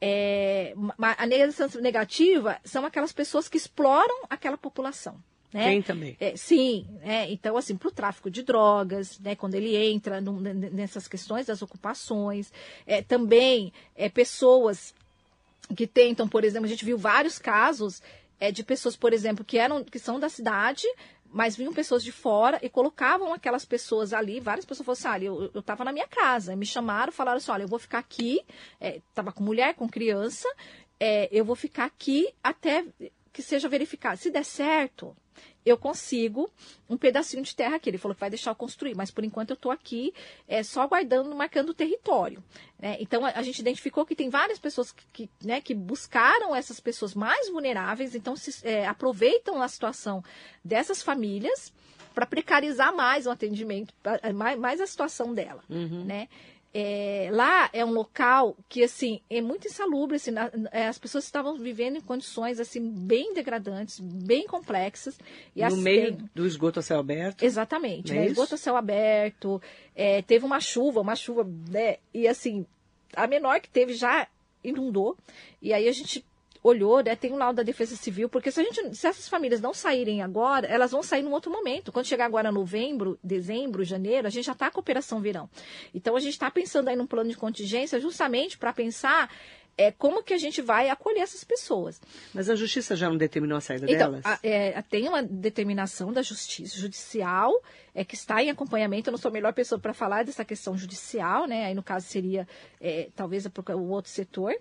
S3: É, a liderança negativa são aquelas pessoas que exploram aquela população. Né?
S2: Tem também.
S3: É, sim, né? então assim, para o tráfico de drogas, né? quando ele entra num- nessas questões das ocupações, é, também é, pessoas que tentam, por exemplo, a gente viu vários casos é, de pessoas, por exemplo, que eram que são da cidade, mas vinham pessoas de fora e colocavam aquelas pessoas ali, várias pessoas falaram assim, ah, eu, estava na minha casa, me chamaram, falaram assim, olha, eu vou ficar aqui, estava é, com mulher, com criança, é, eu vou ficar aqui até que seja verificado. Se der certo, eu consigo um pedacinho de terra aqui. Ele falou que vai deixar eu construir, mas por enquanto eu estou aqui é, só aguardando, marcando o território. Né? Então a, a, gente identificou que tem várias pessoas que, que, né, que buscaram essas pessoas mais vulneráveis, então se, é, aproveitam a situação dessas famílias para precarizar mais o atendimento, mais, mais a situação dela. Uhum. Né? É, lá é um local que assim é muito insalubre assim, na, é, as pessoas estavam vivendo em condições assim bem degradantes bem complexas
S2: e no meio do esgoto a céu aberto
S3: exatamente é né? esgoto a céu aberto é, teve uma chuva uma chuva né? e assim a menor que teve já inundou e aí a gente olhou, né, tem um laudo da Defesa Civil, porque se, a gente, se essas famílias não saírem agora, elas vão sair num outro momento. Quando chegar agora novembro, dezembro, janeiro, a gente já está com a Operação Verão. Então a gente está pensando aí num plano de contingência justamente para pensar é como que a gente vai acolher essas pessoas.
S2: Mas a justiça já não determinou a saída então, delas?
S3: A, é, tem uma determinação da justiça judicial é que está em acompanhamento. Eu não sou a melhor pessoa para falar dessa questão judicial, né? Aí no caso seria é, talvez o outro setor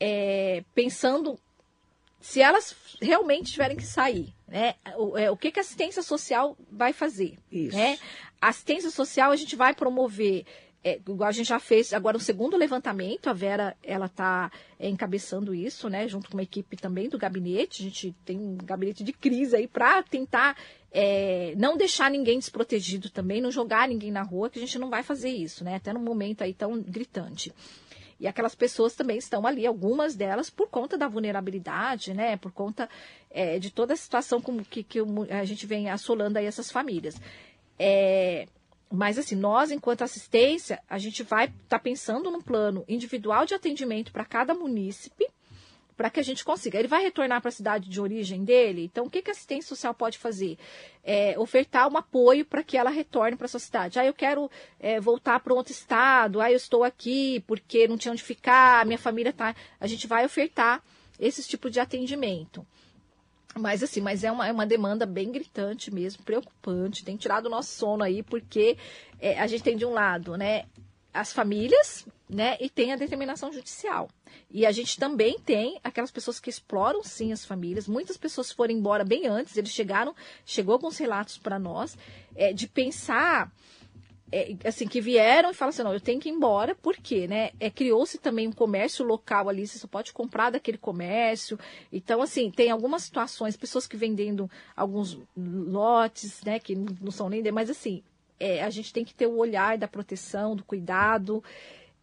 S3: é, pensando se elas realmente tiverem que sair, né? O, é, o que, que a assistência social vai fazer?
S2: Isso.
S3: Né? A assistência social a gente vai promover é, igual a gente já fez agora o segundo levantamento, a Vera ela está é, encabeçando isso, né, junto com uma equipe também do gabinete. A gente tem um gabinete de crise aí para tentar é, não deixar ninguém desprotegido também, não jogar ninguém na rua, que a gente não vai fazer isso, né, até num momento aí tão gritante. E aquelas pessoas também estão ali, algumas delas, por conta da vulnerabilidade, né? Por conta é, de toda a situação como que, que a gente vem assolando aí essas famílias. É, mas assim, nós, enquanto assistência, a gente vai estar tá pensando num plano individual de atendimento para cada munícipe, para que a gente consiga. Ele vai retornar para a cidade de origem dele, então o que, que a assistência social pode fazer? É, ofertar um apoio para que ela retorne para a sua cidade. Ah, eu quero é, voltar para outro estado, ah, eu estou aqui porque não tinha onde ficar, minha família está. A gente vai ofertar esse tipo de atendimento. Mas assim, mas é uma, é uma demanda bem gritante mesmo, preocupante, tem tirado o nosso sono aí, porque é, a gente tem de um lado, né, as famílias, né, e tem a determinação judicial. E a gente também tem aquelas pessoas que exploram sim as famílias. Muitas pessoas foram embora bem antes, eles chegaram, chegou alguns relatos para nós, é, de pensar é, assim, que vieram e falam assim, não, eu tenho que ir embora, por quê, né? É, Criou-se também um comércio local ali, você só pode comprar daquele comércio. Então, assim, tem algumas situações, pessoas que vendendo alguns lotes, né, que não são nem... Mas, assim, é, a gente tem que ter o olhar da proteção, do cuidado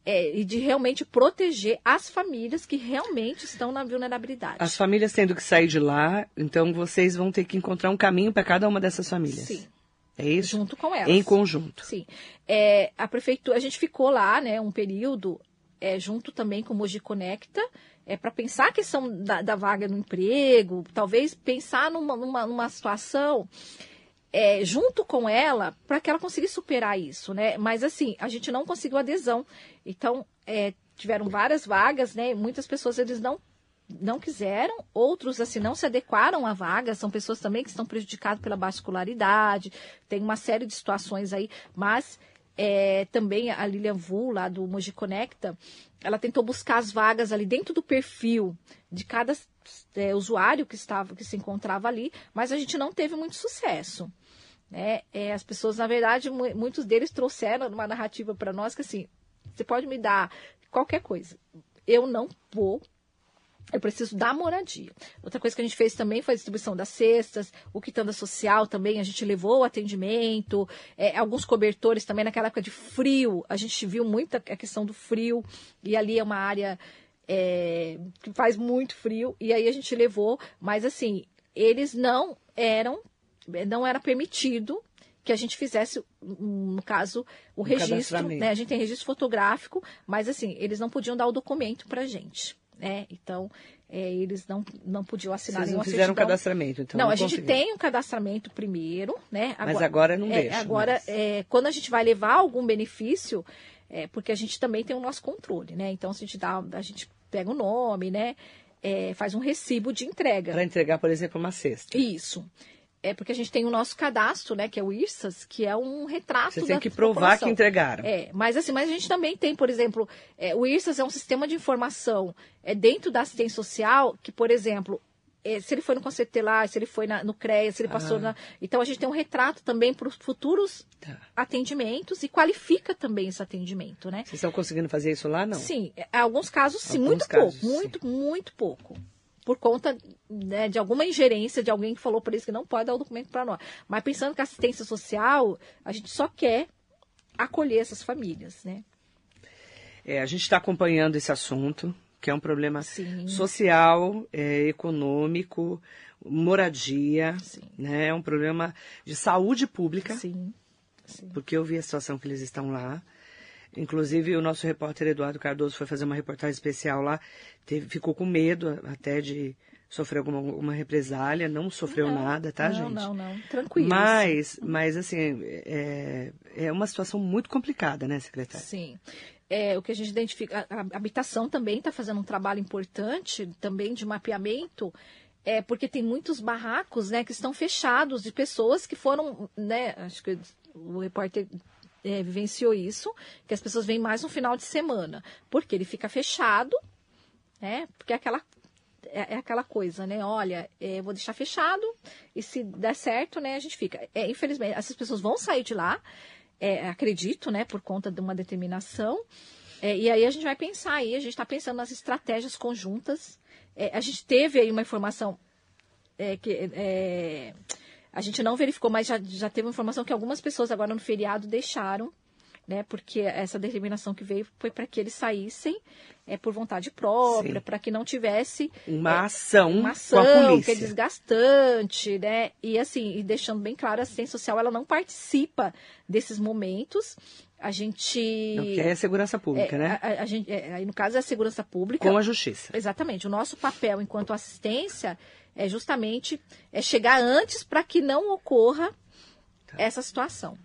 S3: é, e de realmente proteger as famílias que realmente estão na vulnerabilidade.
S2: As famílias tendo que sair de lá, então vocês vão ter que encontrar um caminho para cada uma dessas famílias.
S3: Sim.
S2: É isso?
S3: Junto com elas.
S2: Em conjunto.
S3: Sim. É, a prefeitura, a gente ficou lá, né, um período, é, junto também com o Mogi Conecta, é, para pensar a questão da, da, vaga no emprego, talvez pensar numa, numa, numa situação é, junto com ela para que ela conseguisse superar isso, né? Mas assim, a gente não conseguiu adesão. Então, é, tiveram várias vagas, né? Muitas pessoas eles não não quiseram, outros assim não se adequaram à vaga, são pessoas também que estão prejudicadas pela vascularidade, tem uma série de situações aí, mas é, também a Lilian Vu, lá do Moji Conecta, ela tentou buscar as vagas ali dentro do perfil de cada é, usuário que estava, que se encontrava ali, mas a gente não teve muito sucesso. Né? É, as pessoas, na verdade, muitos deles trouxeram uma narrativa para nós que assim, você pode me dar qualquer coisa, eu não vou eu preciso da moradia. Outra coisa que a gente fez também foi a distribuição das cestas, o quitanda social também, a gente levou o atendimento, é, alguns cobertores também, naquela época de frio, a gente viu muito a questão do frio, e ali é uma área é, que faz muito frio, e aí a gente levou, mas assim, eles não eram não era permitido que a gente fizesse, no caso, o, registro, né? A gente tem registro fotográfico, mas assim, eles não podiam dar o documento para a gente, né? Então, é, eles não, não podiam assinar
S2: Vocês não fizeram um cadastramento, então?
S3: Não, não a gente tem um cadastramento primeiro, né?
S2: Agora, mas agora não
S3: é,
S2: deixa.
S3: Agora,
S2: mas...
S3: é, quando a gente vai levar algum benefício, é, porque a gente também tem o nosso controle, né? Então, a gente dá, a gente pega o nome, né? É, faz um recibo de entrega.
S2: Para entregar, por exemplo, uma cesta.
S3: Isso. É porque a gente tem o nosso cadastro, né, que é o IRSAS, que é um retrato
S2: Você tem que provar
S3: população.
S2: que entregaram.
S3: É, mas assim, mas a gente também tem, por exemplo, é, o IRSAS é um sistema de informação é, dentro da assistência social que, por exemplo, é, se ele foi no conselho tutelar, se ele foi na- no CREA, se ele passou
S2: Ah.
S3: na... Então a gente tem um retrato também para os futuros
S2: Tá.
S3: atendimentos e qualifica também esse atendimento, né?
S2: Vocês estão conseguindo fazer isso lá, não?
S3: Sim, em alguns casos sim,
S2: Alguns
S3: muito
S2: casos,
S3: pouco, muito, muito pouco. Por conta né, de alguma ingerência de alguém que falou por isso que não pode dar o documento para nós. Mas pensando que a assistência social, a gente só quer acolher essas famílias, né?
S2: É, a gente está acompanhando esse assunto, que é um problema
S3: Sim.
S2: social, é, econômico, moradia,
S3: Sim.
S2: né? É um problema de saúde pública,
S3: sim.
S2: porque eu vi a situação que eles estão lá. Inclusive, o nosso repórter Eduardo Cardoso foi fazer uma reportagem especial lá, teve- ficou com medo até de sofrer alguma, alguma represália, não sofreu
S3: Não,
S2: nada, tá,
S3: não,
S2: gente?
S3: Não, não, Tranquilo.
S2: Mas, mas assim, é, é uma situação muito complicada, né, secretária?
S3: Sim. É, o que a gente identifica, a habitação também está fazendo um trabalho importante, também de mapeamento, é, porque tem muitos barracos né, que estão fechados de pessoas que foram, né, acho que o repórter é, vivenciou isso, que as pessoas vêm mais no final de semana, porque ele fica fechado, né, porque é aquela é, é aquela coisa, né? Olha, é, vou deixar fechado e se der certo, né, a gente fica. É, infelizmente, essas pessoas vão sair de lá, é, acredito, né, por conta de uma determinação. É, e aí a gente vai pensar aí, a gente está pensando nas estratégias conjuntas. É, a gente teve aí uma informação que a gente não verificou, mas já, já teve informação que algumas pessoas agora no feriado deixaram, né? Porque essa determinação que veio foi para que eles saíssem é, por vontade própria, para que não tivesse
S2: Uma ação,
S3: uma
S2: com a
S3: ação que é desgastante, né? E assim, e deixando bem claro, a assistência social ela não participa desses momentos. A gente.
S2: Que é a segurança pública,
S3: é,
S2: né?
S3: a- a- a gente- é, aí no caso é a segurança pública.
S2: Com a justiça.
S3: Exatamente. O nosso papel enquanto assistência é justamente é chegar antes para que não ocorra
S2: Tá.
S3: essa situação.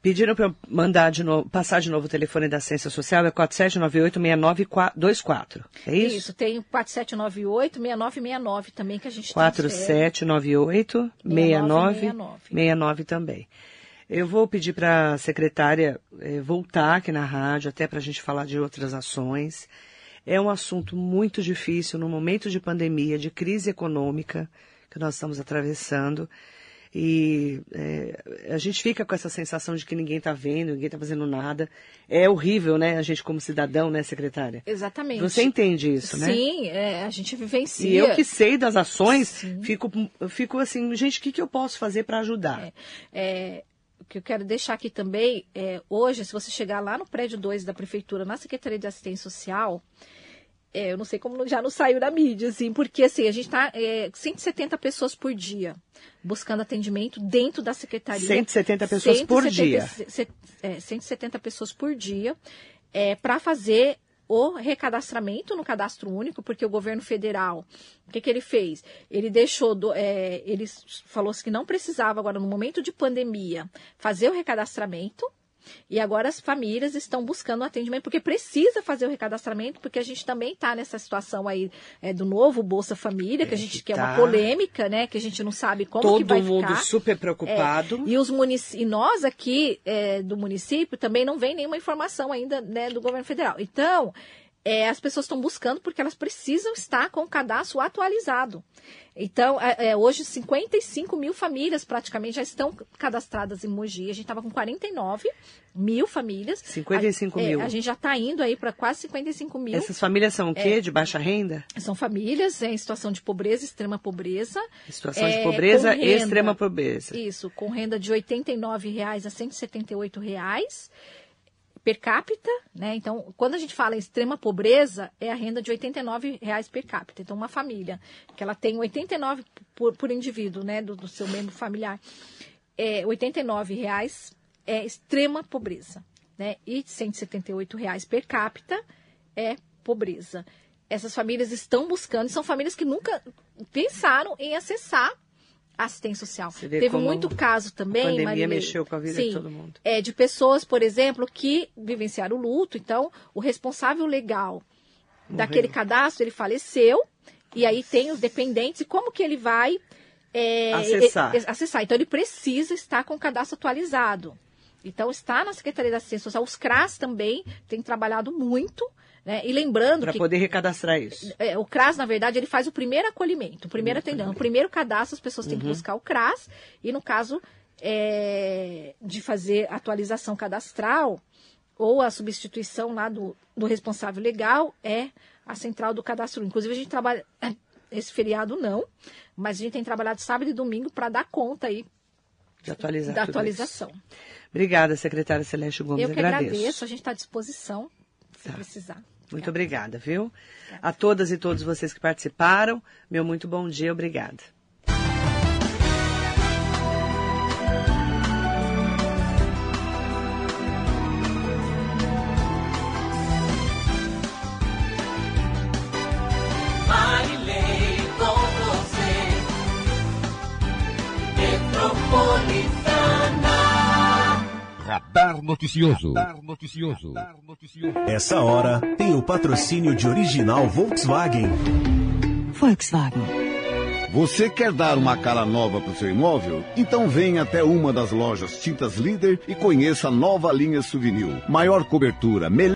S2: Pediram para eu mandar de novo, passar de novo o telefone da Ciência Social, é 4798-6924. É isso?
S3: Isso, tem o 4798-6969 também que a gente tem.
S2: 4798-6969 também. Eu vou pedir para a secretária eh, voltar aqui na rádio, até para a gente falar de outras ações. É um assunto muito difícil no momento de pandemia, de crise econômica que nós estamos atravessando. E eh, a gente fica com essa sensação de que ninguém está vendo, ninguém está fazendo nada. É horrível, né? A gente como cidadão, né, secretária?
S3: Exatamente.
S2: Você entende isso, né?
S3: Sim, é, a gente vivencia.
S2: E eu que sei das ações,
S3: Sim.
S2: fico, fico assim, gente, o que, que eu posso fazer para ajudar?
S3: É, o que eu quero deixar aqui também, é, hoje, se você chegar lá no prédio 2 da Prefeitura, na Secretaria de Assistência Social, é, eu não sei como já não saiu da mídia, assim, porque assim, a gente está 170 pessoas por dia buscando atendimento dentro da Secretaria.
S2: 170 pessoas por
S3: 170
S2: dia.
S3: se- é, 170 pessoas por dia é, para fazer o recadastramento no cadastro único, porque o governo federal, o que, que ele fez? Ele deixou, do, é, ele falou que não precisava agora, no momento de pandemia, fazer o recadastramento, e agora as famílias estão buscando atendimento, porque precisa fazer o recadastramento, porque a gente também está nessa situação aí é, do novo Bolsa Família, que a gente
S2: que
S3: que é uma
S2: tá.
S3: polêmica, né? Que a gente não sabe como que
S2: Todo
S3: vai
S2: mundo
S3: ficar.
S2: super preocupado.
S3: E, os munici- e nós aqui é, do município também não vem nenhuma informação ainda né, do governo federal. Então, é, as pessoas estão buscando porque elas precisam estar com o cadastro atualizado. Então, é, é, hoje, 55 mil famílias praticamente já estão cadastradas em Mogi. A gente estava com 49 mil famílias.
S2: 55
S3: a, é,
S2: mil.
S3: a gente já está indo aí para quase 55 mil.
S2: Essas famílias são o
S3: É.
S2: quê? De baixa renda?
S3: São famílias em situação de pobreza, extrema pobreza.
S2: Situação
S3: É,
S2: de pobreza
S3: com
S2: e extrema pobreza.
S3: Isso, com renda de R$ 89,00 a R$ 178,00 per capita, né? Então, quando a gente fala em extrema pobreza, é a renda de R$ 89,00 per capita. Então, uma família que ela tem 89 por, por indivíduo, né, do, do seu membro familiar, é R$ 89,00 é extrema pobreza, né? E R$ 178,00 per capita é pobreza. Essas famílias estão buscando, são famílias que nunca pensaram em acessar assistência social. Teve muito caso também,
S2: a pandemia mexeu com a vida de todo mundo.
S3: É, de pessoas, por exemplo, que vivenciaram o luto. Então, o responsável legal daquele cadastro, ele faleceu. E aí tem os dependentes. E como que ele vai é,
S2: acessar.
S3: é, acessar. Então ele precisa estar com o cadastro atualizado. Então está na Secretaria da Assistência Social. Os CRAS também têm trabalhado muito. Né? E lembrando
S2: Para
S3: que
S2: poder recadastrar isso.
S3: é, o CRAS, na verdade, ele faz o primeiro acolhimento, o primeiro atendimento. O primeiro cadastro, as pessoas têm que buscar o CRAS. E no caso é, de fazer atualização cadastral ou a substituição lá do, do responsável legal, é a central do cadastro. Inclusive, a gente trabalha. [coughs] Esse feriado não, mas a gente tem trabalhado sábado e domingo para dar conta aí
S2: De atualizar
S3: da atualização.
S2: isso. Obrigada, secretária Celeste Gomes.
S3: Eu que
S2: agradeço.
S3: agradeço, a gente está à disposição se
S2: Tá.
S3: precisar.
S2: Muito obrigada, viu? A todas e todos vocês que participaram, meu muito bom dia, obrigada.
S1: Radar Noticioso. Radar Noticioso.
S4: Essa hora tem o patrocínio de original Volkswagen.
S5: Volkswagen.
S6: Você quer dar uma cara nova para o seu imóvel? Então venha até uma das lojas Tintas Líder e conheça a nova linha Souvenir. Maior cobertura, melhor